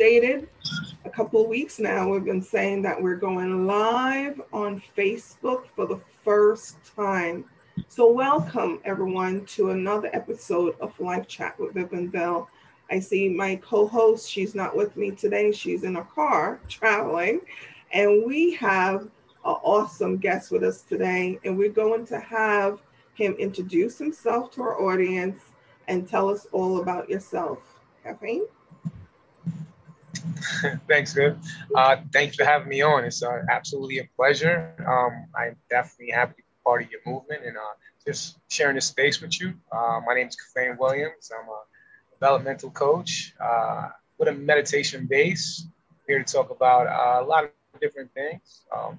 stated a couple weeks now, we've been saying that we're going live on Facebook for the first time. So, welcome everyone to another episode of Live Chat with Vivian Bell. I see my co host, she's not with me today, she's in a car traveling. And we have an awesome guest with us today, and we're going to have him introduce himself to our audience and tell us all about yourself. Kathleen? Thanks, Viv. Uh, thanks for having me on. It's uh, absolutely a pleasure. Um, I'm definitely happy to be part of your movement and uh, just sharing this space with you. Uh, my name is Kathleen Williams. I'm a developmental coach uh, with a meditation base. Here to talk about uh, a lot of different things. Um,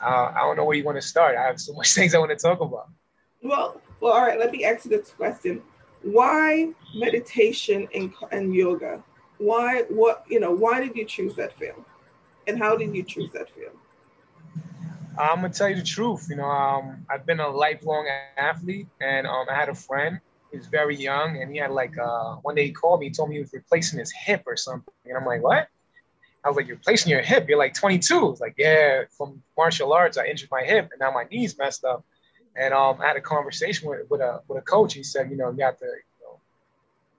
I don't know where you want to start. I have so much things I want to talk about. Well, well, all right. Let me ask you this question: Why meditation and, and yoga? Why what you know why did you choose that field and how did you choose that field i'm gonna tell you the truth you know um, i've been a lifelong athlete and um, i had a friend was very young and he had like uh, one day he called me he told me he was replacing his hip or something and i'm like what? I was like you're replacing your hip you're like 22 it's like yeah from martial arts i injured my hip and now my knees messed up. And um, i had a conversation with, with a with a coach he said you know you have to you know,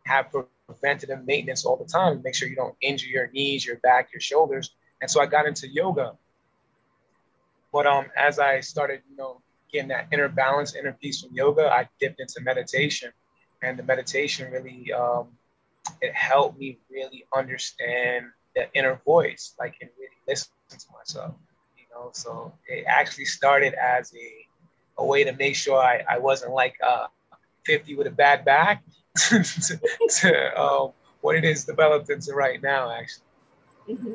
have preventative maintenance all the time make sure you don't injure your knees, your back, your shoulders. And so I got into yoga. But um, as I started, you know, getting that inner balance, inner peace from yoga, I dipped into meditation. And the meditation really, um, it helped me really understand the inner voice, like and really listen to myself. You know, so it actually started as a, a way to make sure I, I wasn't like uh, 50 with a bad back to, to um, what it is developed into right now, actually. Mm-hmm.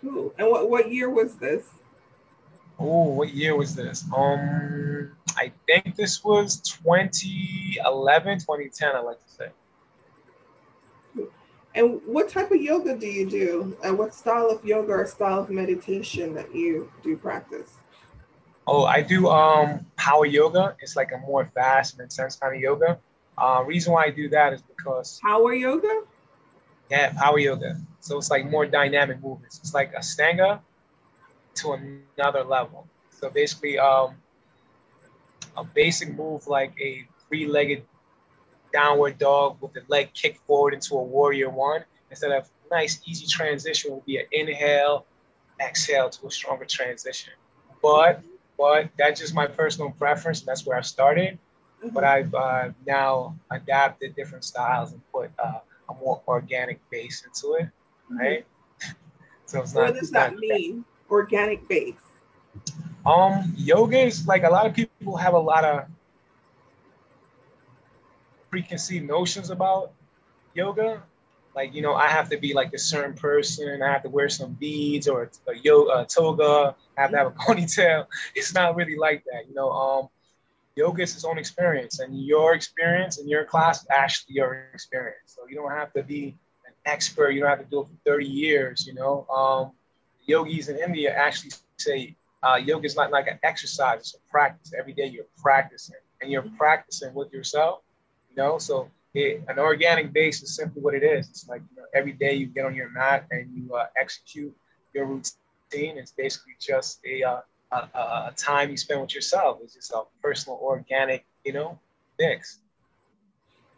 Cool. And what, what year was this? Oh, what year was this? Um, I think this was 2011, 2010, I like to say. And what type of yoga do you do? And what style of yoga or style of meditation that you do practice? Oh, I do um power yoga. It's like a more fast and intense kind of yoga. Uh, reason why I do that is because power yoga. Yeah, power yoga. So it's like more dynamic movements. It's like Ashtanga to another level. So basically, um, a basic move like a three-legged downward dog with the leg kicked forward into a warrior one. Instead of nice easy transition will be an inhale, exhale to a stronger transition. But but that's just my personal preference. That's where I started but I've uh, now adapted different styles and put uh, a more organic base into it, mm-hmm. right? Mm-hmm. so it's not. What does that mean? Organic base. Um, yoga is like a lot of people have a lot of preconceived notions about yoga. Like you know, I have to be like a certain person. I have to wear some beads or a yoga a toga. I have to have a ponytail. It's not really like that, you know. Um, yoga is its own experience, and your experience in your class is actually your experience. So you don't have to be an expert. You don't have to do it for 30 years. You know, um, yogis in India actually say uh, yoga is not like an exercise; it's a practice. Every day you're practicing, and you're practicing with yourself. You know, so it, an organic base is simply what it is. It's like you know, every day you get on your mat and you uh, execute your routine. It's basically just a uh, a, a, time you spend with yourself. It's just a personal, organic, you know, mix.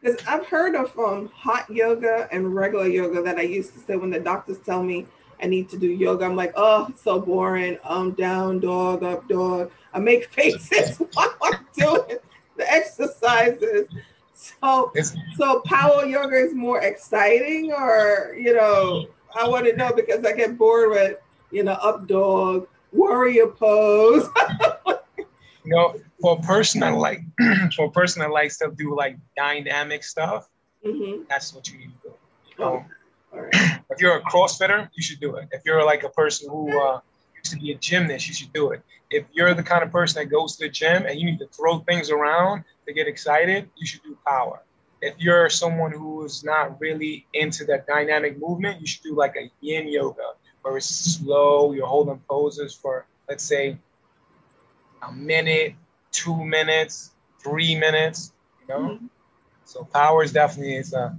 Because I've heard of um, hot yoga and regular yoga that I used to say when the doctors tell me I need to do yoga. I'm like, oh, it's so boring. I'm down dog, up dog. I make faces while I'm doing the exercises. So, it's, so power yoga is more exciting, or you know, I want to know because I get bored with you know up dog, warrior pose. you know, for a person that like for a person that likes to do like dynamic stuff, mm-hmm. that's what you need to do. Oh, if you're a CrossFitter, you should do it. If you're like a person who uh, used to be a gymnast, you should do it. If you're the kind of person that goes to the gym and you need to throw things around to get excited, you should do power. If you're someone who is not really into that dynamic movement, you should do like a yin yoga very slow. You're holding poses for, let's say, a minute, two minutes, three minutes, you know? Mm-hmm. So power is definitely is a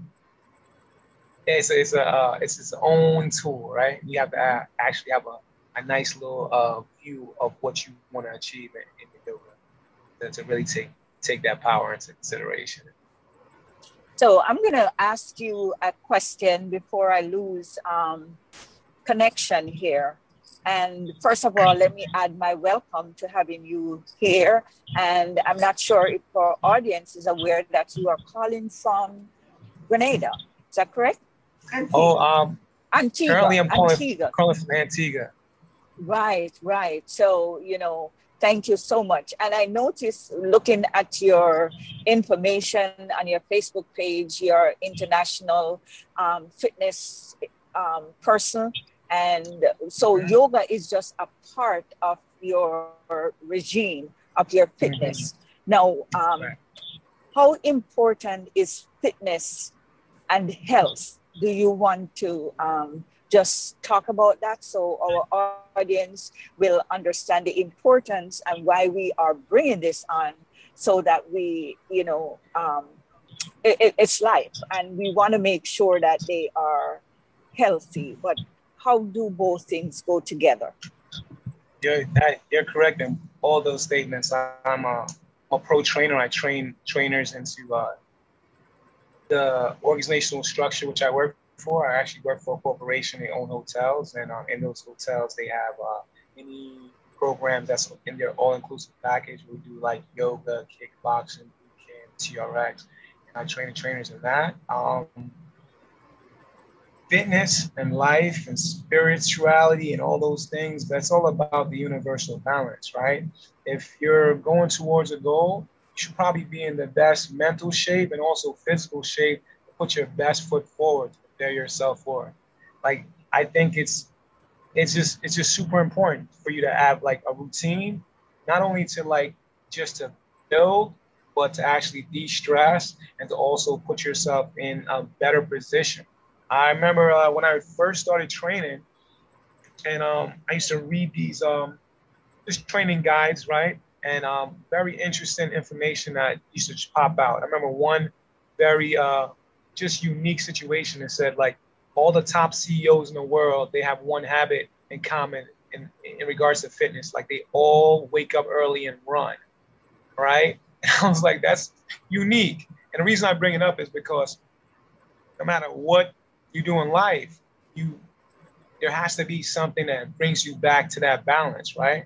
it's a, it's a uh, it's its own tool, right? You have to actually have a, a nice little uh, view of what you want to achieve in, in your yoga to, to really take take that power into consideration. So I'm going to ask you a question before I lose um, connection here. And first of all, let me add my welcome to having you here. And I'm not sure if our audience is aware that you are calling from Grenada. Is that correct? Oh, um, Antigua. Currently, I'm calling, Antigua. calling from Antigua. Right, right. So, you know, thank you so much. And I noticed looking at your information on your Facebook page, your international um, fitness um, person and so mm-hmm. yoga is just a part of your regime, of your mm-hmm. fitness. Mm-hmm. Now, um, how important is fitness and health? Do you want to um, just talk about that so our audience will understand the importance and why we are bringing this on so that we, you know, um, it, it's life and we want to make sure that they are healthy. But how do both things go together? You're, you're correct in all those statements. I'm a, a pro trainer. I train trainers into uh, the organizational structure which I work for. I actually work for a corporation. They own hotels, and uh, in those hotels, they have uh, any program that's in their all-inclusive package. We do like yoga, kickboxing, boot camp, TRX, and I train the trainers in that. Um, fitness and life and spirituality and all those things, that's all about the universal balance, right? If you're going towards a goal, you should probably be in the best mental shape and also physical shape to put your best foot forward to prepare yourself for. Like I think it's it's just it's just super important for you to have like a routine, not only to like just to build, but to actually de-stress and to also put yourself in a better position I remember uh, when I first started training, and um, I used to read these um, just training guides, right? And um, very interesting information that used to pop out. I remember one very uh, just unique situation that said like all the top CEOs in the world they have one habit in common in, in regards to fitness. Like they all wake up early and run, right? And I was like, that's unique. And the reason I bring it up is because no matter what you do in life, you there has to be something that brings you back to that balance, right?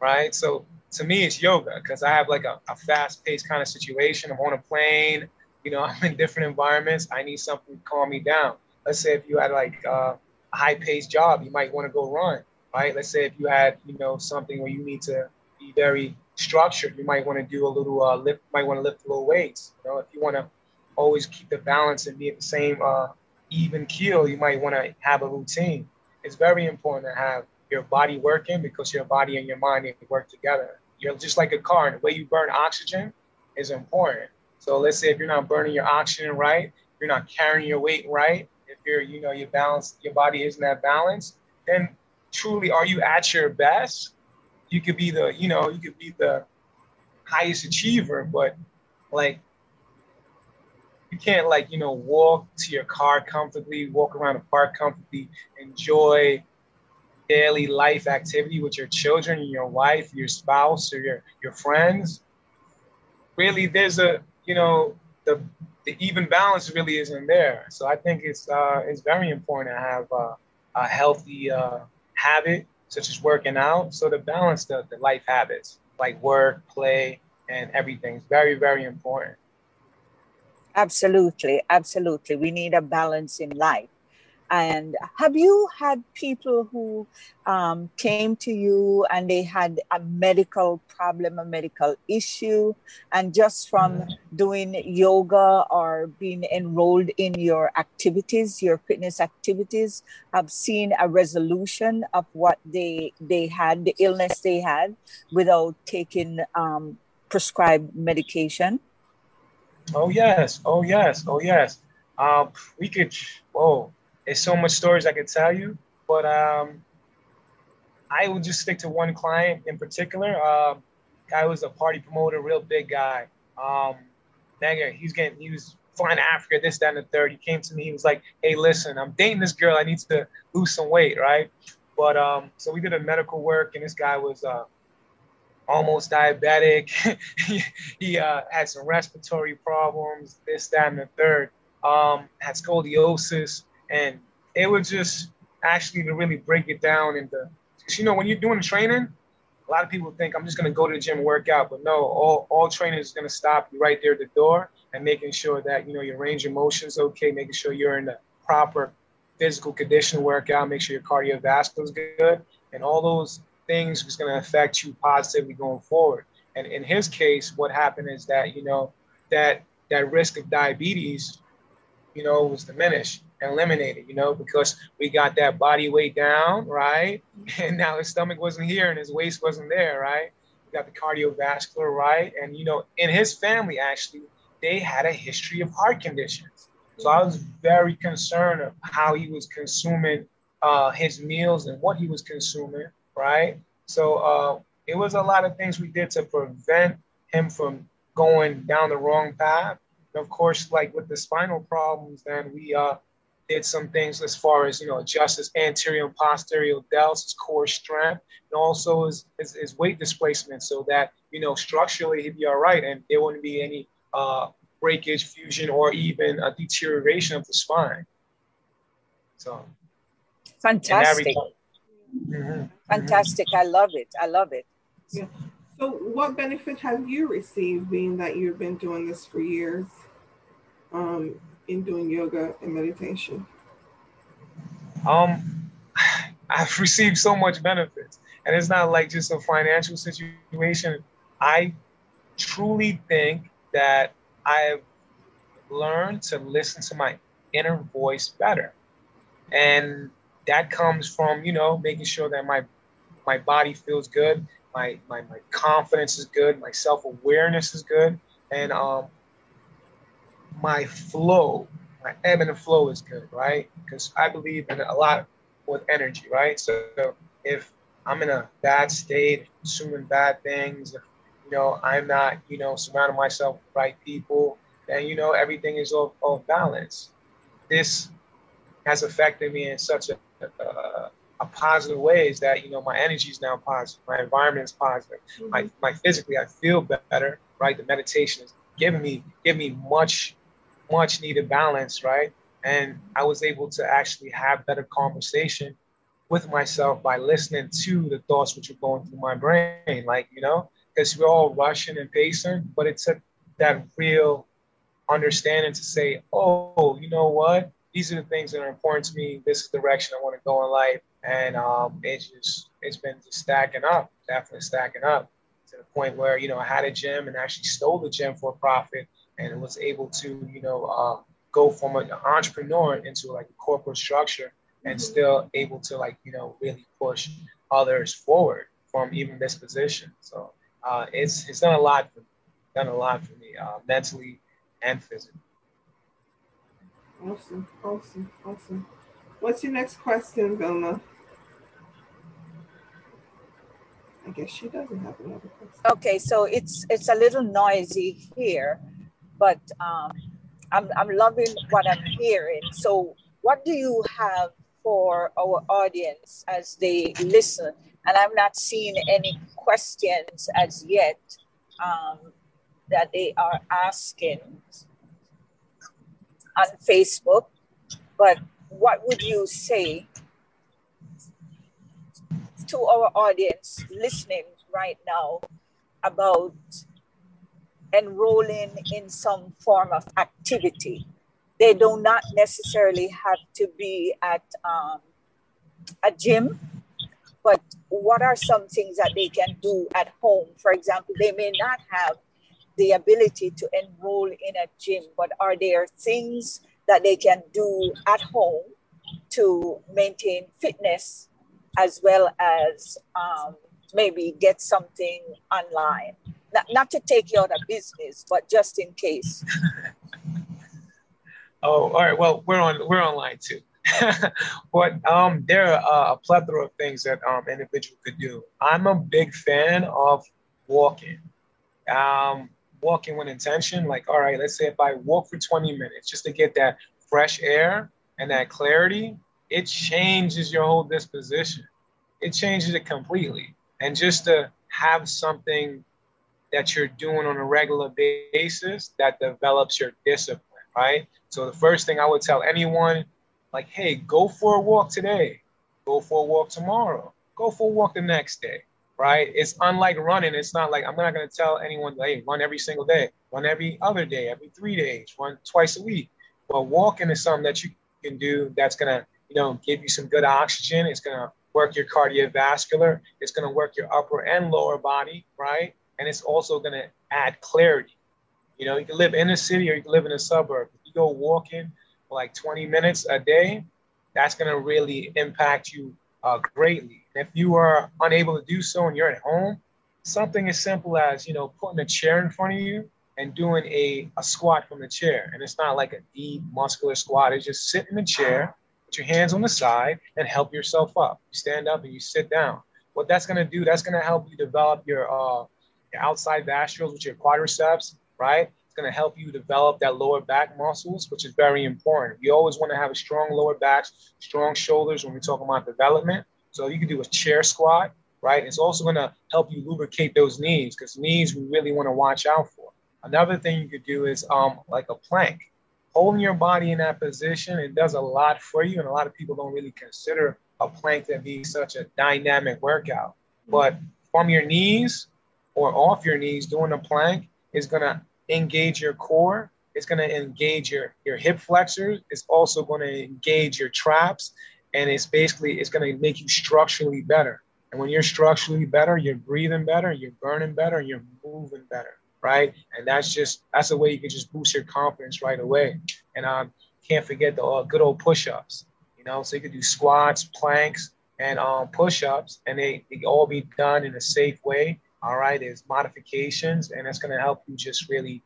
Right. So to me, it's yoga because I have like a, a fast paced kind of situation. I'm on a plane, you know, I'm in different environments. I need something to calm me down. Let's say if you had like uh, a high paced job, you might want to go run, right? Let's say if you had, you know, something where you need to be very structured, you might want to do a little uh, lift, might want to lift a little weights. You know, if you want to always keep the balance and be at the same uh, even keel, you might want to have a routine. It's very important to have your body working because your body and your mind need to work together. You're just like a car, and the way you burn oxygen is important. So let's say if you're not burning your oxygen right, you're not carrying your weight right, if you're, you know, your balance, your body isn't at balance, then truly are you at your best? You could be the, you know, you could be the highest achiever, but like you can't like you know walk to your car comfortably walk around the park comfortably enjoy daily life activity with your children your wife your spouse or your your friends. Really there's a you know the the even balance really isn't there. So i think it's uh it's very important to have uh, a healthy uh, habit such as working out. So to balance the, the life habits like work play and everything is very very important Absolutely, absolutely. We need a balance in life. And have you had people who um, came to you and they had a medical problem, a medical issue, and just from mm-hmm. doing yoga or being enrolled in your activities, your fitness activities, have seen a resolution of what they they had, the illness they had, without taking um, prescribed medication? Oh yes, oh yes, oh yes. Um, we could. Oh, there's so much stories I could tell you, but um, I will just stick to one client in particular. Um, guy was a party promoter, real big guy. Um, mega. He's getting. He was flying to Africa, this, that, and the third. He came to me. He was like, "Hey, listen, I'm dating this girl. I need to lose some weight, right?" But um, so we did a medical work, and this guy was uh, almost diabetic. he, uh, had some respiratory problems, this, that, and the third. Um, had scoliosis, and it was just actually to really break it down into, you know, when you're doing training, a lot of people think I'm just going to go to the gym and work out, but no, all, all training is going to stop you right there at the door and making sure that, you know, your range of motion is okay, making sure you're in the proper physical condition workout, make sure your cardiovascular is good, and all those things was going to affect you positively going forward. And in his case, what happened is that, you know, that that risk of diabetes, you know, was diminished and eliminated, you know, because we got that body weight down, right? And now his stomach wasn't here and his waist wasn't there, right? We got the cardiovascular, right? And, you know, in his family, actually, they had a history of heart conditions. So I was very concerned of how he was consuming uh, his meals and what he was consuming right? So uh, it was a lot of things we did to prevent him from going down the wrong path. And of course, like with the spinal problems, then we uh, did some things as far as you know adjust his anterior and posterior delts, his core strength, and also his, his, his weight displacement, so that you know structurally he'd be all right, and there wouldn't be any uh, breakage, fusion, or even a deterioration of the spine. So fantastic. Mm-hmm. Fantastic. I love it. I love it. Yeah. So, what benefit have you received being that you've been doing this for years um, in doing yoga and meditation? Um, I've received so much benefits, and it's not like just a financial situation. I truly think that I've learned to listen to my inner voice better. And that comes from you know making sure that my my body feels good my my, my confidence is good my self-awareness is good and um my flow my ebb and flow is good right? Because i believe in a lot with energy right? So if i'm in a bad state consuming bad things if you know i'm not you know surrounding myself with right people then you know everything is off, off balance. This has affected me in such a uh, a positive way is that you know my energy is now positive, my environment is positive, mm-hmm. my, my physically I feel better, right? The meditation is giving me giving me much much needed balance, right? And I was able to actually have better conversation with myself by listening to the thoughts which are going through my brain, like you know, because we're all rushing and pacing, but it took that real understanding to say, oh, you know what? These are the things that are important to me. This is the direction I want to go in life. And um, it's just, it's been just stacking up, definitely stacking up to the point where, you know, I had a gym and actually stole the gym for a profit and was able to, you know, uh, go from an entrepreneur into like a corporate structure and mm-hmm. still able to like, you know, really push others forward from even this position. So uh, it's, it's done a lot for me, done a lot for me uh, mentally and physically. Awesome, awesome, awesome. What's your next question, Vilma? I guess she doesn't have another question. Okay, so it's it's a little noisy here, but um, I'm I'm loving what I'm hearing. So, what do you have for our audience as they listen? And I've not seen any questions as yet um, that they are asking on Facebook, but what would you say to our audience listening right now about enrolling in some form of activity? They do not necessarily have to be at um, a gym, but what are some things that they can do at home? For example, they may not have the ability to enroll in a gym, but are there things that they can do at home to maintain fitness as well as um, maybe get something online? Not, not to take you out of business, but just in case. oh, all right. Well, we're on we're online too. but um, there are a plethora of things that um, individual could do. I'm a big fan of walking. Um, walking with intention, like, all right, let's say if I walk for 20 minutes just to get that fresh air and that clarity, it changes your whole disposition. It changes it completely. And just to have something that you're doing on a regular basis that develops your discipline, right? So the first thing I would tell anyone, like, hey, go for a walk today, go for a walk tomorrow, go for a walk the next day, right? It's unlike running. It's not like I'm not going to tell anyone, hey, run every single day, run every other day, every three days, run twice a week. But walking is something that you can do that's going to, you know, give you some good oxygen. It's going to work your cardiovascular. It's going to work your upper and lower body, right? And it's also going to add clarity. You know, you can live in a city or you can live in a suburb. If you go walking for like 20 minutes a day, that's going to really impact you uh, greatly. And if you are unable to do so and you're at home, something as simple as, you know, putting a chair in front of you and doing a, a squat from the chair. And it's not like a deep muscular squat. It's just sit in the chair Put your hands on the side and help yourself up. You stand up and you sit down. What that's going to do, that's going to help you develop your, uh, your outside vasculas, which are quadriceps, right? It's going to help you develop that lower back muscles, which is very important. You always want to have a strong lower back, strong shoulders when we're talking about development. So you can do a chair squat, right? It's also going to help you lubricate those knees because knees we really want to watch out for. Another thing you could do is um, like a plank holding your body in that position, it does a lot for you. And a lot of people don't really consider a plank to be such a dynamic workout. But from your knees or off your knees, doing a plank is going to engage your core. It's going to engage your, your hip flexors. It's also going to engage your traps. And it's basically, it's going to make you structurally better. And when you're structurally better, you're breathing better, you're burning better, you're moving better right? And that's just that's a way you can just boost your confidence right away. And um, can't forget the uh, good old push-ups. You know, so you can do squats, planks, and um, push-ups, and they, they all be done in a safe way. All right, there's modifications, and that's going to help you just really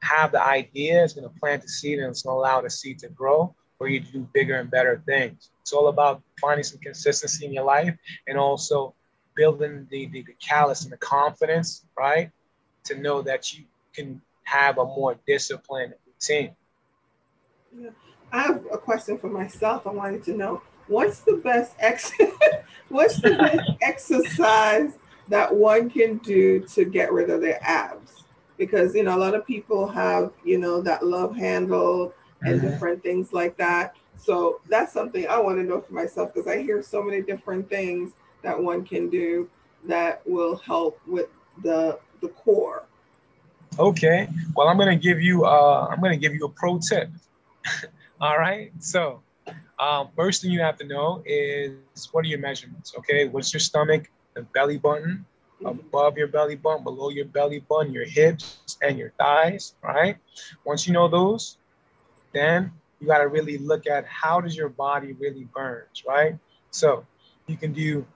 have the idea. It's going to plant the seed, and it's going to allow the seed to grow for you to do bigger and better things. It's all about finding some consistency in your life, and also building the, the, the callus and the confidence, right? to know that you can have a more disciplined routine. Yeah. I have a question for myself. I wanted to know what's the best ex- what's the best exercise that one can do to get rid of their abs? Because you know a lot of people have you know that love handle and mm-hmm. different things like that. So that's something I want to know for myself because I hear so many different things that one can do that will help with the the core. Okay. Well, I'm gonna give you uh, I'm gonna give you a pro tip. All right. So, um, first thing you have to know is what are your measurements? Okay. What's your stomach, the belly button, above your belly button, below your belly button, your hips and your thighs. Right. Once you know those, then you got to really look at how does your body really burns. Right. So you can do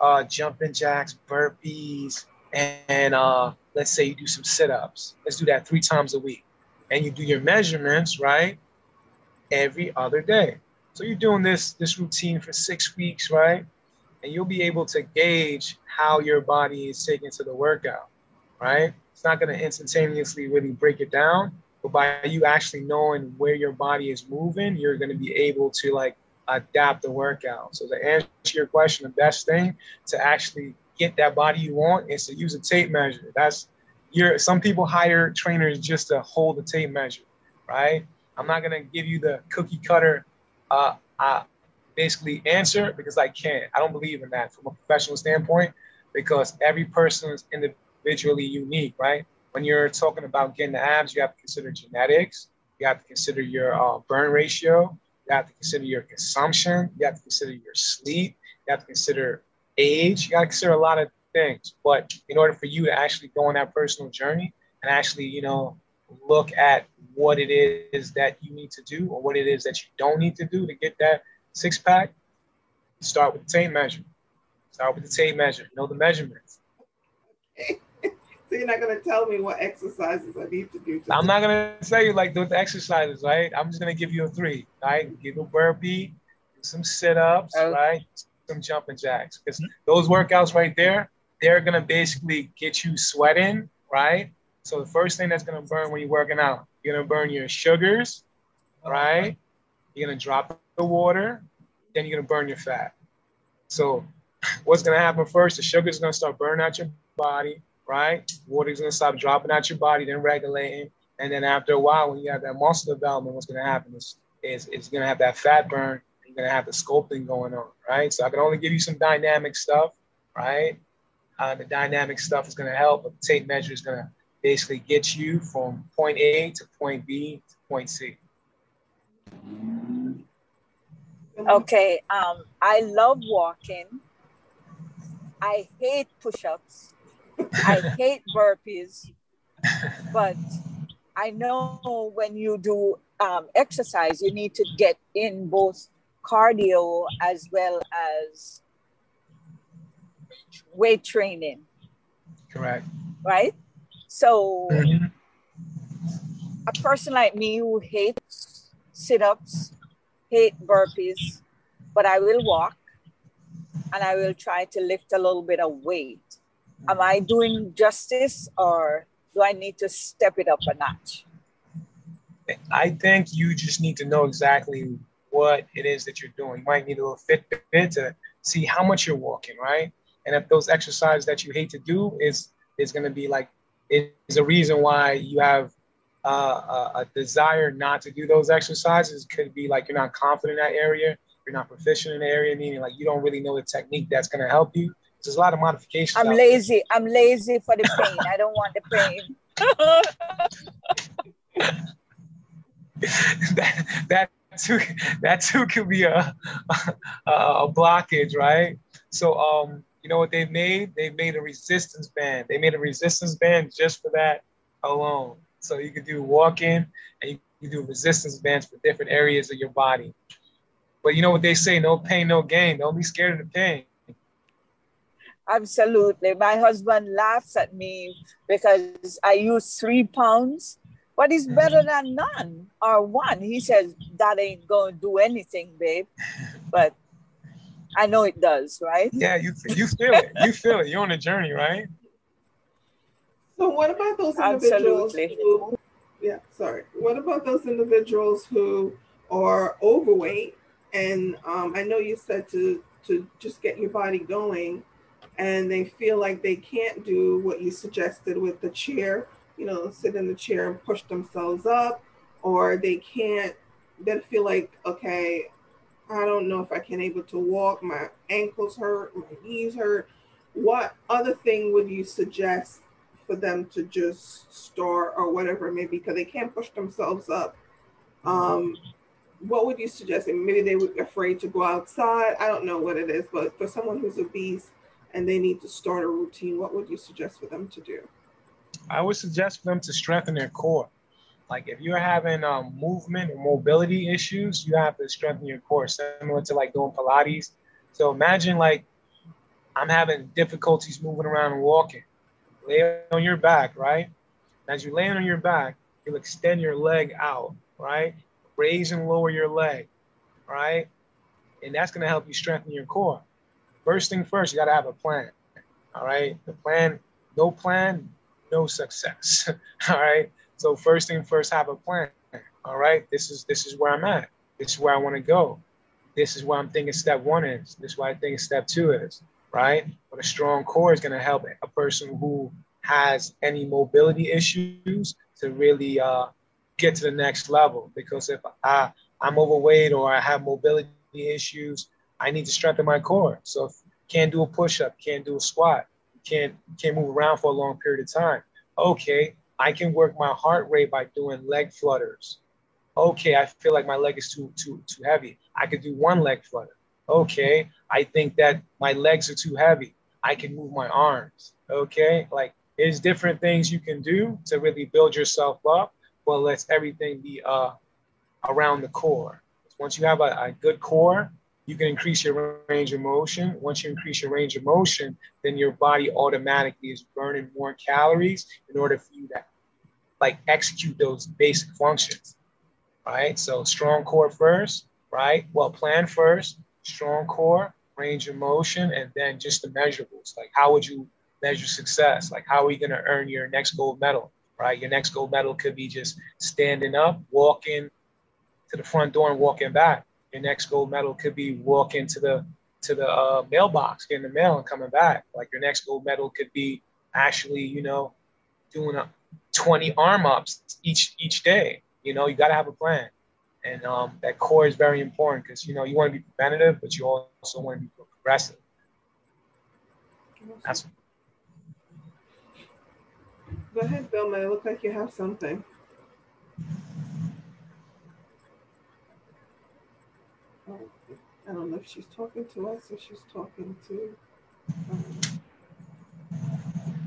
uh, jumping jacks, burpees, and uh, let's say you do some sit-ups. Let's do that three times a week. And you do your measurements, right? Every other day. So you're doing this this routine for six weeks, right? And you'll be able to gauge how your body is taking to the workout, right? It's not going to instantaneously really break it down, but by you actually knowing where your body is moving, you're going to be able to like adapt the workout. So to answer your question, the best thing to actually get that body you want is to use a tape measure. That's your some people hire trainers just to hold the tape measure, right? I'm not gonna give you the cookie cutter uh, uh, basically answer because I can't. I don't believe in that from a professional standpoint because every person is individually unique, right? When you're talking about getting the abs, you have to consider genetics, you have to consider your uh, burn ratio, you have to consider your consumption, you have to consider your sleep, you have to consider age. You got to consider a lot of things. But in order for you to actually go on that personal journey and actually, you know, look at what it is that you need to do or what it is that you don't need to do to get that six pack, start with the tape measure. Start with the tape measure. Know the measurements. So you're not gonna tell me what exercises I need to do. To I'm not gonna tell you like the exercises, right? I'm just gonna give you a three, right? Give a burpee, do some sit-ups, okay. right? some jumping jacks because mm-hmm. those workouts right there, they're gonna basically get you sweating, right? So the first thing that's gonna burn when you're working out, you're gonna burn your sugars, oh. right? You're gonna drop the water, then you're gonna burn your fat. So what's gonna happen first? The sugar's gonna start burning out your body, right? Water's gonna stop dropping out your body, then regulating. And then after a while, when you have that muscle development, what's gonna happen is, is it's gonna have that fat burn. You're gonna have the sculpting going on, right? So I can only give you some dynamic stuff, right? Uh, the dynamic stuff is gonna help, but the tape measure is gonna basically get you from point A to point B to point C. Okay, um, I love walking. I hate push-ups. I hate burpees, but I know when you do um, exercise, you need to get in both cardio as well as weight training. Correct. Right? So, mm-hmm. a person like me who hates sit ups, hate burpees, but I will walk and I will try to lift a little bit of weight. Am I doing justice or do I need to step it up a notch? I think you just need to know exactly what it is that you're doing. You might need a little Fitbit to see how much you're walking, right? And if those exercises that you hate to do is is going to be like is a reason why you have uh, a, a, desire not to do those exercises. Could be like you're not confident in that area, you're not proficient in the area, meaning like you don't really know the technique that's going to help you. There's a lot of modifications. I'm lazy. There. I'm lazy for the pain. I don't want the pain. that, that too that too could be a, a, a blockage, right? So um you know what they've made? They've made a resistance band. They made a resistance band just for that alone. So you can do walking and you can do resistance bands for different areas of your body. But you know what they say, no pain, no gain. Don't be scared of the pain. Absolutely. My husband laughs at me because I use three pounds, but it's better than none or one. He says that ain't going to do anything, babe. But I know it does, right? Yeah, you you feel it. You feel it. You're on a journey, right? So what about those individuals who, yeah, sorry. What about those individuals who are overweight? And um, I know you said to to just get your body going, and they feel like they can't do what you suggested with the chair. You know, sit in the chair and push themselves up, or they can't. They feel like okay, I don't know if I can able to walk. My ankles hurt, my knees hurt. What other thing would you suggest for them to just start or whatever maybe because they can't push themselves up? Um, what would you suggest? Maybe they would be afraid to go outside. I don't know what it is, but for someone who's obese and they need to start a routine, what would you suggest for them to do? I would suggest for them to strengthen their core. Like if you're having um, movement or mobility issues, you have to strengthen your core, similar to like doing Pilates. So imagine like I'm having difficulties moving around and walking. Lay on your back, right? As you're laying on your back, you'll extend your leg out, right? Raise and lower your leg, right? And that's gonna help you strengthen your core. First thing first, you gotta have a plan. All right. The plan, no plan, no success. all right. So first thing first, have a plan. All right, this is this is where I'm at. This is where I want to go. This is where I'm thinking step one is. This is what I think step two is. Right. But a strong core is going to help a person who has any mobility issues to really uh, get to the next level. Because if I I'm overweight or I have mobility issues, I need to strengthen my core. So if can't do a push up, can't do a squat, can't can't move around for a long period of time. Okay, I can work my heart rate by doing leg flutters. Okay, I feel like my leg is too too too heavy. I could do one leg flutter. Okay, I think that my legs are too heavy. I can move my arms. Okay, like there's different things you can do to really build yourself up. but let's everything be uh, around the core. Once you have a, a good core, you can increase your range of motion. Once you increase your range of motion, then your body automatically is burning more calories in order for you to like execute those basic functions. Right. So strong core first, right? Well, plan first, strong core, range of motion, and then just the measurables. Like how would you measure success? Like how are you going to earn your next gold medal? right? Your next gold medal could be just standing up, walking to the front door and walking back. Your next gold medal could be walking to the to the uh, mailbox, getting the mail and coming back. Like your next gold medal could be actually, you know, doing a 20 arm ups each each day. You know, you got to have a plan, and um, that core is very important because you know you want to be preventative, but you also want to be progressive. That's Go ahead, Bill. It look like you have something. I don't know if she's talking to us or she's talking to um,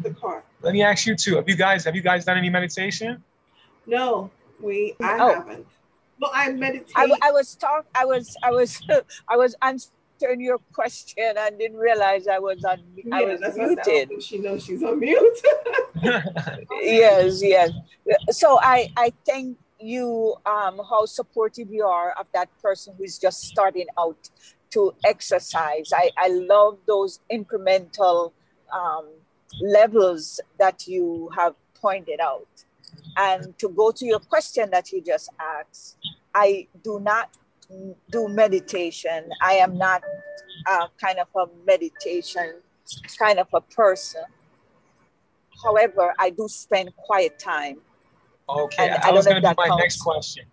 the car. Let me ask you too. Have you guys have you guys done any meditation? No, we I oh. haven't. Well, I meditate. I, I was talk. I was. I was. I was answering your question. and didn't realize I was on. Yeah, I was muted. She knows she's on mute. yes. Yes. So I. I thank you. Um, how supportive you are of that person who's just starting out to exercise. I. I love those incremental. Um, levels that you have pointed out. And to go to your question that you just asked, I do not do meditation. I am not a kind of a meditation kind of a person. However, I do spend quiet time. Okay, and that was going to be my counts. next question.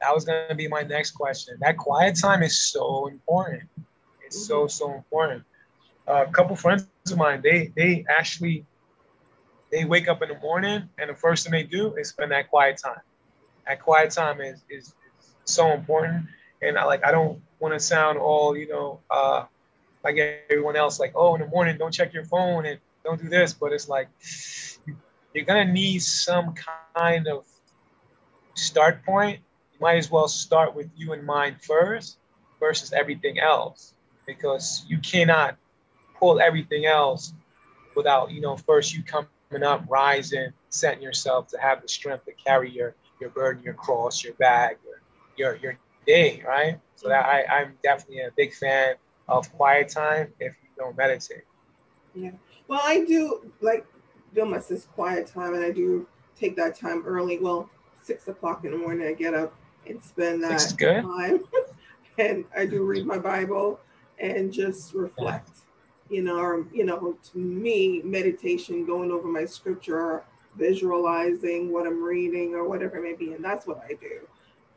That was going to be my next question. That quiet time is so important. It's mm-hmm. so so important a couple friends of mine, they they actually they wake up in the morning and the first thing they do is spend that quiet time. That quiet time is is, is so important. And I like I don't want to sound all, you know, uh like everyone else, like, oh, in the morning, don't check your phone and don't do this. But it's like you're gonna need some kind of start point. You might as well start with you in mind first versus everything else because you cannot pull everything else without, you know, first you coming up, rising, setting yourself to have the strength to carry your your burden, your cross, your bag, your your, your day, right? So that I, I'm definitely a big fan of quiet time if you don't meditate. Yeah. Well, I do like Vilma says quiet time, and I do take that time early. Well, six o'clock in the morning, I get up and spend that time, and I do read my Bible and just reflect you know, or, you know, to me, meditation, going over my scripture, or visualizing what I'm reading or whatever it may be. And that's what I do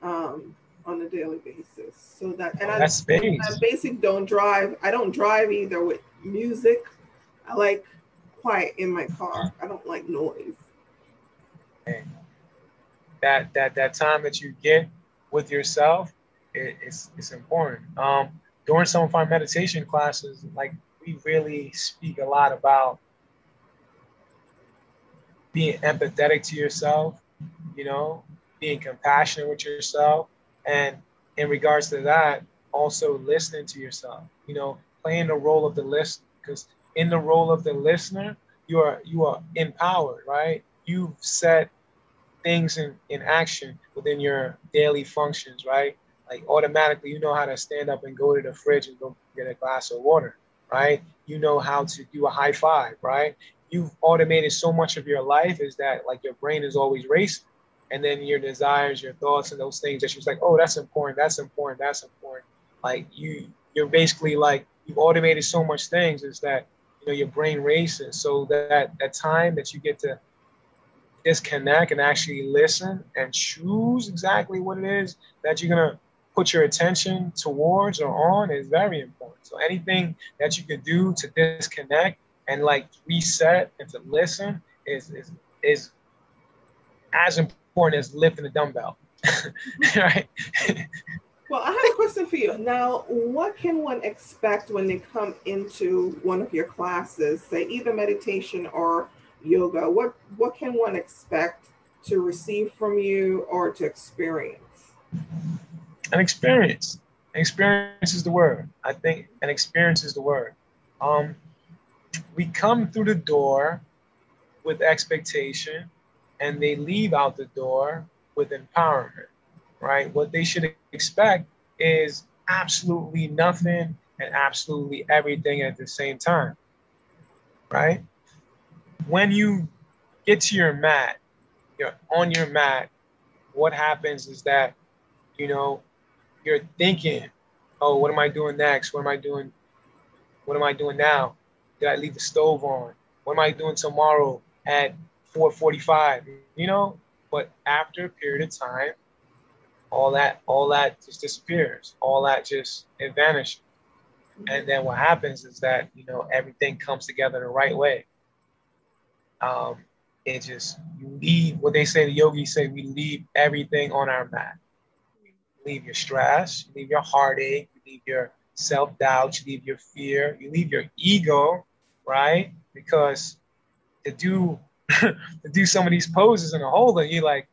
um, on a daily basis. So that, and oh, that's I, I basic don't drive. I don't drive either with music. I like quiet in my car. I don't like noise. That, that, that time that you get with yourself, it, it's, it's important. Um, during some of our meditation classes, like we really speak a lot about being empathetic to yourself, you know, being compassionate with yourself. And in regards to that, also listening to yourself, you know, playing the role of the listener. Because in the role of the listener, you are you are empowered, right? You've set things in, in action within your daily functions, right? Like automatically you know how to stand up and go to the fridge and go get a glass of water right? You know how to do a high five, right? You've automated so much of your life is that like your brain is always racing. And then your desires, your thoughts, and those things that you're like, oh, that's important, that's important, that's important. Like you, you're basically like you've automated so much things is that know your brain races. So that that time that you get to disconnect and actually listen and choose exactly what it is that you're gonna put your attention towards or on is very important. So anything that you could do to disconnect and like reset and to listen is is is as important as lifting a dumbbell. right? well, I have a question for you. Now, what can one expect when they come into one of your classes, say either meditation or yoga? What what can one expect to receive from you or to experience? an experience. Experience is the word. I think an experience is the word. Um, we come through the door with expectation, and they leave out the door with empowerment. Right? What they should expect is absolutely nothing and absolutely everything at the same time. Right? When you get to your mat you're on your mat, what happens is that, you know, you're thinking, oh, what am I doing next? What am I doing? What am I doing now? Did I leave the stove on? What am I doing tomorrow at 4:45? You know, but after a period of time, all that all that just disappears. All that just it vanishes. And then what happens is that you know everything comes together the right way. Um, it just you leave what they say. The yogis say we leave everything on our mat. You leave your stress, you leave your heartache, you leave your self doubt, you leave your fear, you leave your ego, right? Because to do to do some of these poses in a holder, you like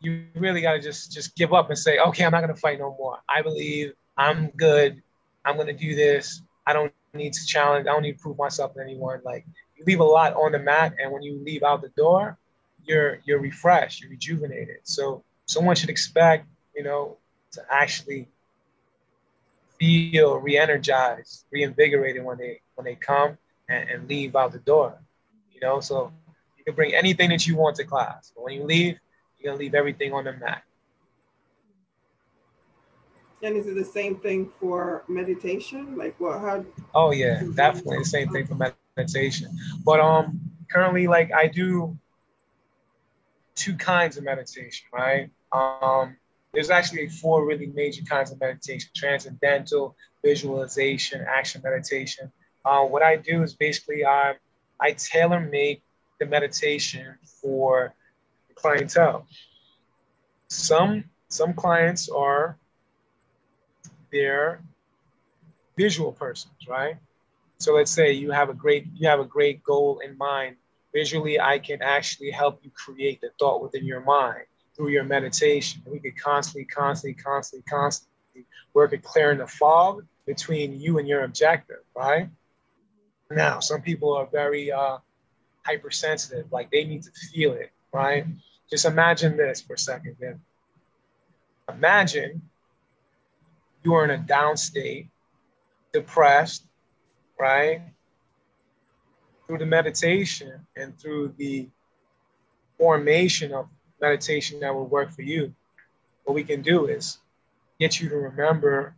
you really got to just just give up and say, okay, I'm not gonna fight no more. I believe I'm good. I'm gonna do this. I don't need to challenge. I don't need to prove myself to anyone. Like you leave a lot on the mat, and when you leave out the door, you're you're refreshed, you're rejuvenated. So someone should expect, you know, to actually feel re-energized, reinvigorated when they when they come and, and leave out the door. You know, so you can bring anything that you want to class, but when you leave, you're gonna leave everything on the mat. And is it the same thing for meditation? Like what? How? Oh yeah, definitely the same thing for meditation. But um, currently, like I do two kinds of meditation, right? Um, there's actually four really major kinds of meditation: transcendental, visualization, action meditation. Uh, what I do is basically I I tailor make the meditation for clientele. Some some clients are they're visual persons, right? So let's say you have a great you have a great goal in mind. Visually, I can actually help you create the thought within your mind through your meditation. We could constantly, constantly, constantly, constantly work at clearing the fog between you and your objective, right? Now, some people are very uh, hypersensitive, like they need to feel it, right? Just imagine this for a second, then. Imagine you are in a down state, depressed, right? Through the meditation and through the formation of meditation that will work for you, what we can do is get you to remember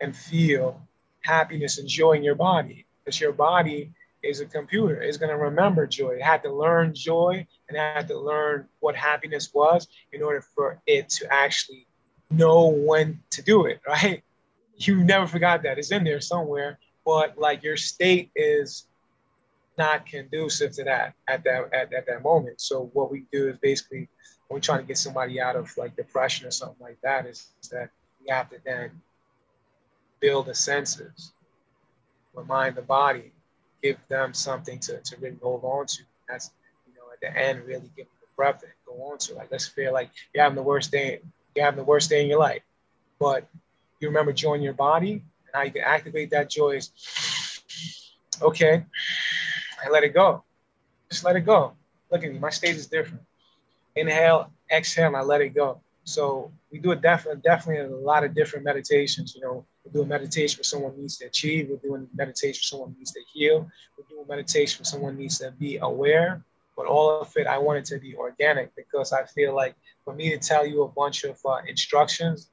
and feel happiness and joy in your body. Because your body is a computer, it's going to remember joy. It had to learn joy and had to learn what happiness was in order for it to actually know when to do it, right? You never forgot that. It's in there somewhere, but like your state is not conducive to that at that at, at that moment. So what we do is basically when we're trying to get somebody out of like depression or something like that is, is that we have to then build the senses, remind the body, give them something to, to really hold on to. That's you know at the end really give them the breath and go on to. Like let's feel like you're having the worst day, you're having the worst day in your life. But you remember joy in your body and how you can activate that joy is okay, I let it go. Just let it go. Look at me, my state is different. Inhale, exhale, and I let it go. So we do it definitely, definitely a lot of different meditations. You know, we're doing meditation for someone needs to achieve. We're doing meditation for someone needs to heal. We're doing meditation for someone needs to be aware. But all of it, I want it to be organic because I feel like for me to tell you a bunch of uh, instructions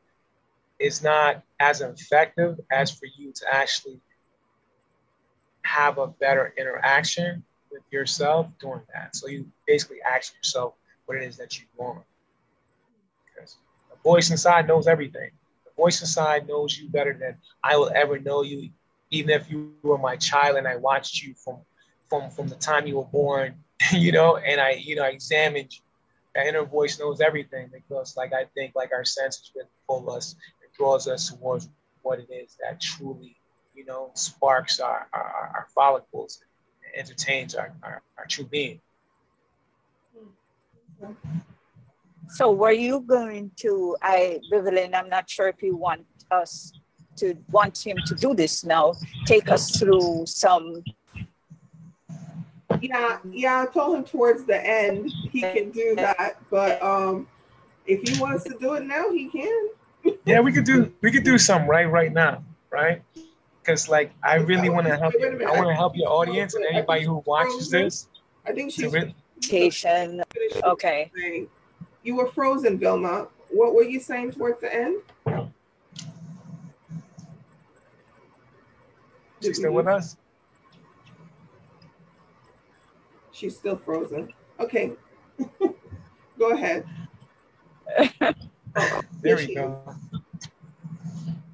is not as effective as for you to actually have a better interaction with yourself doing that. So you basically ask yourself what it is that you want. Because the voice inside knows everything. Voice inside knows you better than I will ever know you, even if you were my child and I watched you from from from the time you were born, you know, and I, you know, I examined you. That inner voice knows everything because like I think like our senses really pull us and draws us towards what it is that truly you know, sparks our, our, our follicles, and entertains our, our, our true being. Hmm. So were you going to, I, Vivian, I'm not sure if you want us to, want him to do this now, take us through some. Yeah, yeah, I told him towards the end he can do that, but um, if he wants to do it now, he can. yeah, we could do, we could do some right, right now, right? because like I really want to help you. I want to help your audience and anybody who watches this. I think she's. Really, meditation. Okay. You were frozen, Vilma. What were you saying towards the end? She's still with us? She's still frozen. Okay. go ahead. Oh, there we go.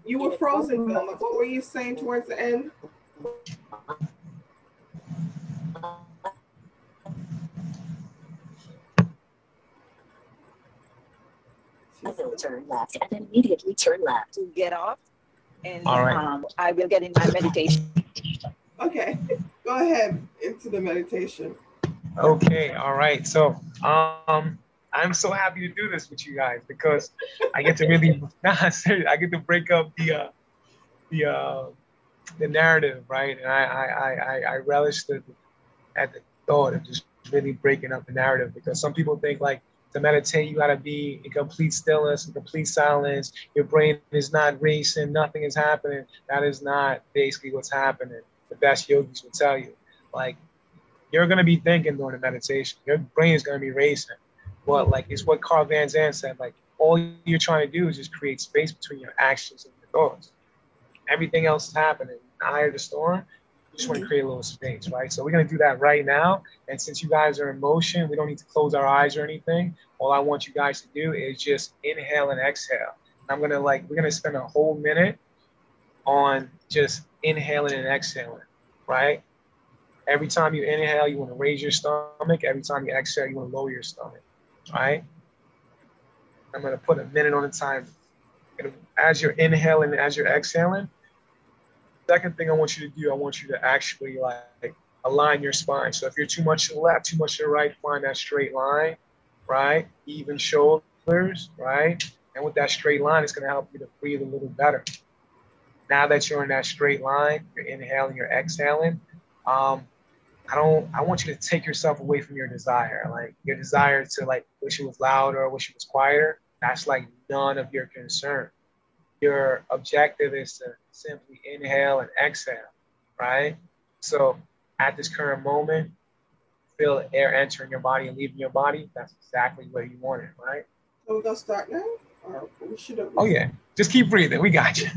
You were frozen, Vilma. What were you saying towards the end? I will turn left and then immediately turn left. To get off, and All right. um, I will get in my meditation. Okay, go ahead into the meditation. Okay, all right. So, um, I'm so happy to do this with you guys because I get to really, nah, seriously, I get to break up the, uh, the, uh, the narrative, right? And I, I, I, I relish the, at the thought of just really breaking up the narrative because some people think like to meditate, you got to be in complete stillness and complete silence. Your brain is not racing, nothing is happening. That is not basically what's happening. The best yogis will tell you, like, you're going to be thinking during the meditation. Your brain is going to be racing. But like, it's what Carl Van Zandt said. Like, all you're trying to do is just create space between your actions and your thoughts. Everything else is happening. Eye of the storm, just want to create a little space, right? So we're going to do that right now. And since you guys are in motion, we don't need to close our eyes or anything. All I want you guys to do is just inhale and exhale. I'm going to like, we're going to spend a whole minute on just inhaling and exhaling, right? Every time you inhale, you want to raise your stomach. Every time you exhale, you want to lower your stomach, right? I'm going to put a minute on the timer. As you're inhaling as you're exhaling, second thing I want you to do, I want you to actually like align your spine. So if you're too much to the left, too much to the right, find that straight line, right? Even shoulders, right? And with that straight line, it's going to help you to breathe a little better. Now that you're in that straight line, you're inhaling, you're exhaling. Um, I don't. I want you to take yourself away from your desire, like your desire to like wish it was louder wish it was quieter. That's like none of your concern. Your objective is to simply inhale and exhale, right? So at this current moment, feel the air entering your body and leaving your body. That's exactly what you want it, right? So we're gonna start now, or we should have. Oh yeah, just keep breathing. We got you.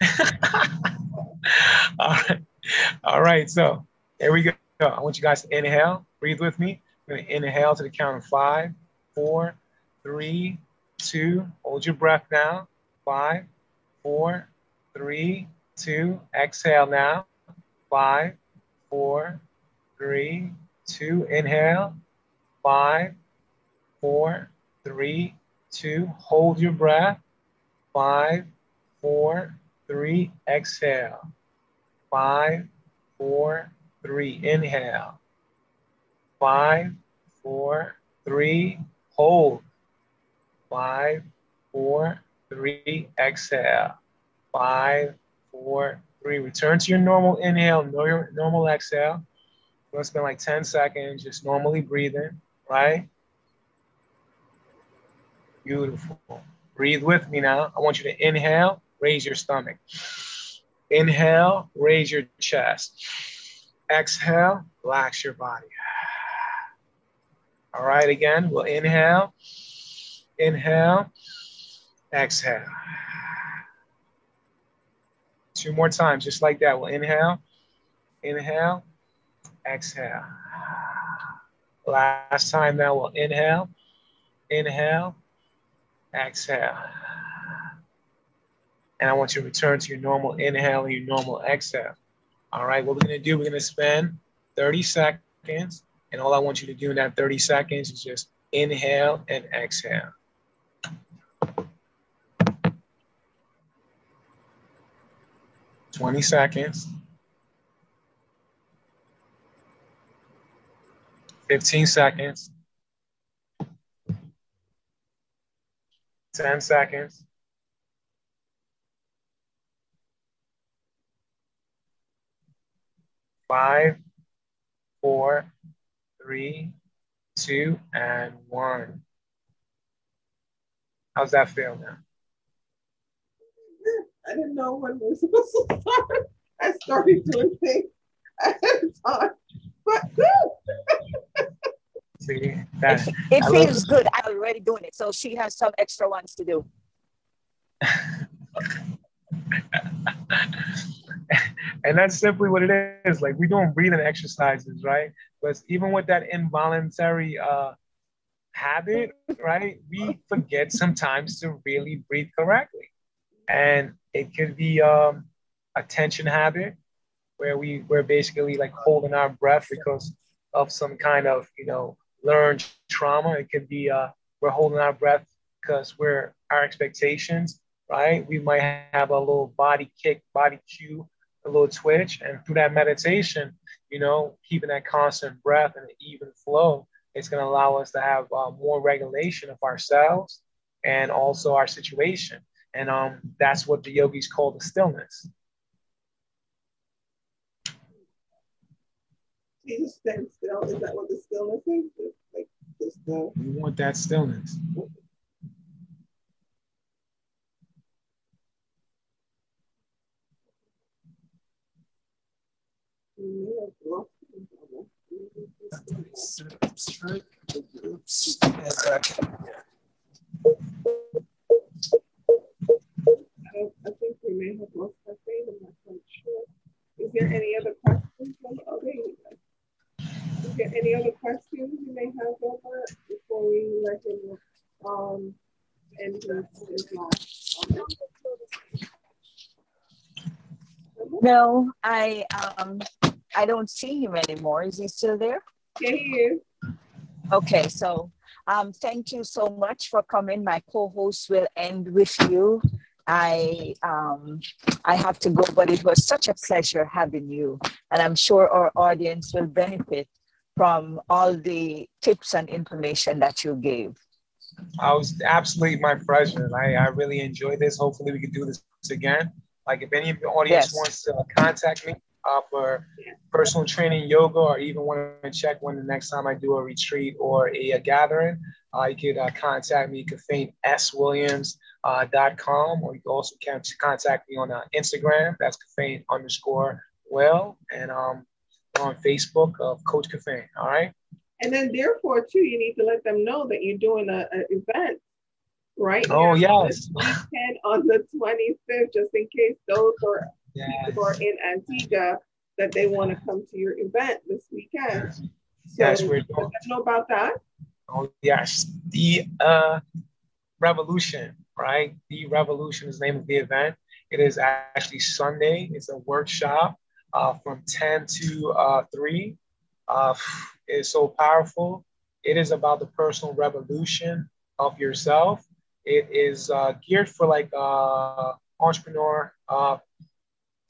All right. All right. So here we go. I want you guys to inhale. Breathe with me. We're going to inhale to the count of five, four, three, two. Hold your breath now. Five, four, three, two. Exhale now. Five, four, three, two. Inhale. Five, four, three, two. Hold your breath. Five, four, three. Exhale. Five, four, three. Inhale. Five, four, three. Hold. Five, four, three. Exhale. Five, four, three. Return to your normal inhale, normal, exhale. Gonna spend like 10 seconds just normally breathing, right? Beautiful. Breathe with me now. I want you to inhale, raise your stomach. Inhale, raise your chest. Exhale, relax your body. All right, again, we'll inhale, inhale, exhale. Two more times, just like that. We'll inhale, inhale, exhale. Last time now, we'll inhale, inhale, exhale. And I want you to return to your normal inhale and your normal exhale. All right, what we're gonna do, we're gonna spend 30 seconds, and all I want you to do in that 30 seconds is just inhale and exhale. Twenty seconds. Fifteen seconds. Ten seconds. five, four, three, two, and one. How's that feel now? I didn't know when we were supposed to start. I started doing things ahead of time. But See, that, it, it feels love- good. I'm already doing it. So she has some extra ones to do. and that's simply what it is. Like we're doing breathing exercises, right? But even with that involuntary uh, habit, right, we forget sometimes to really breathe correctly, and it could be um, a tension habit where we we're basically like holding our breath because of some kind of you know learned trauma. It could be uh, we're holding our breath because we're our expectations, right? We might have a little body kick, body cue, a little twitch, and through that meditation, you know, keeping that constant breath and an even flow, it's going to allow us to have uh, more regulation of ourselves and also our situation. And um, that's what the yogis call the stillness. You just stand still. Is that what the stillness is? Like just the We want that stillness. you may have lost it. Sit up straight. Oops. Head back. I, think we may have lost our faith. I'm not quite sure. Is there any other questions? from- Oh, there you go. Is there any other questions you may have over before we let him um end his, his live? No, I um I don't see him anymore. Is he still there? Yeah, he is. Okay, so um, thank you so much for coming. My co-host will end with you. I um, I have to go, but it was such a pleasure having you, and I'm sure our audience will benefit from all the tips and information that you gave. I was absolutely my pleasure. I, I really enjoyed this. Hopefully, we can do this again. Like, if any of the audience Yes. wants to contact me for personal training, yoga, or even want to check when the next time I do a retreat or a, a gathering, uh, you could uh, contact me. Find uh, dot com, or you can also can contact me on uh, Instagram. That's Kafane underscore well, and um, on Facebook of Coach Kafane. All right. And then therefore too, you need to let them know that you're doing a, a event, right? Oh, yes. Weekend on the 25th, just in case those are, Yeah. who are in Antigua that they want to come to your event this weekend. So Yes, we're let doing. know about that. Oh yes, the uh, revolution, right? The revolution is the name of the event. It is actually Sunday. It's a workshop uh, from 10 to uh, 3. Uh, it is so powerful. It is about the personal revolution of yourself. It is uh, geared for like uh, entrepreneur, uh,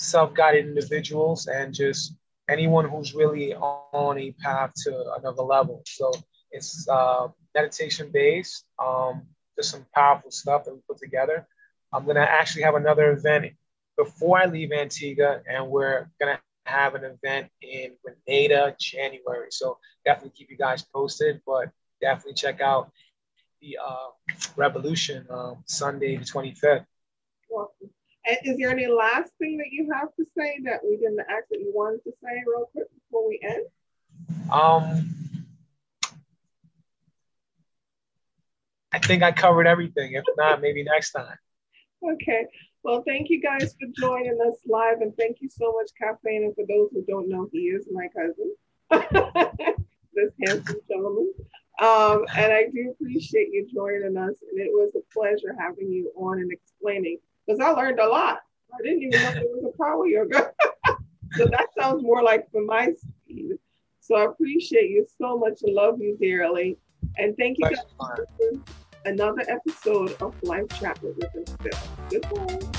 self-guided individuals, and just anyone who's really on a path to another level. So it's uh, meditation based. Um, just some powerful stuff that we put together. I'm gonna actually have another event before I leave Antigua, and we're gonna have an event in Grenada January. So definitely keep you guys posted, but definitely check out the uh, Revolution um, Sunday the 25th. And is there any last thing that you have to say that we didn't ask that you wanted to say real quick before we end? Um, I think I covered everything. If not, maybe next time. Okay. Well, thank you guys for joining us live, and thank you so much, Caffeine. And for those who don't know, he is my cousin, this handsome gentleman. Um, and I do appreciate you joining us, and it was a pleasure having you on and explaining because I learned a lot. I didn't even know there was a power yoga. so that sounds more like for my speed. So I appreciate you so much and love you dearly. And thank you guys for listening another episode of Life Chat with Still. Goodbye.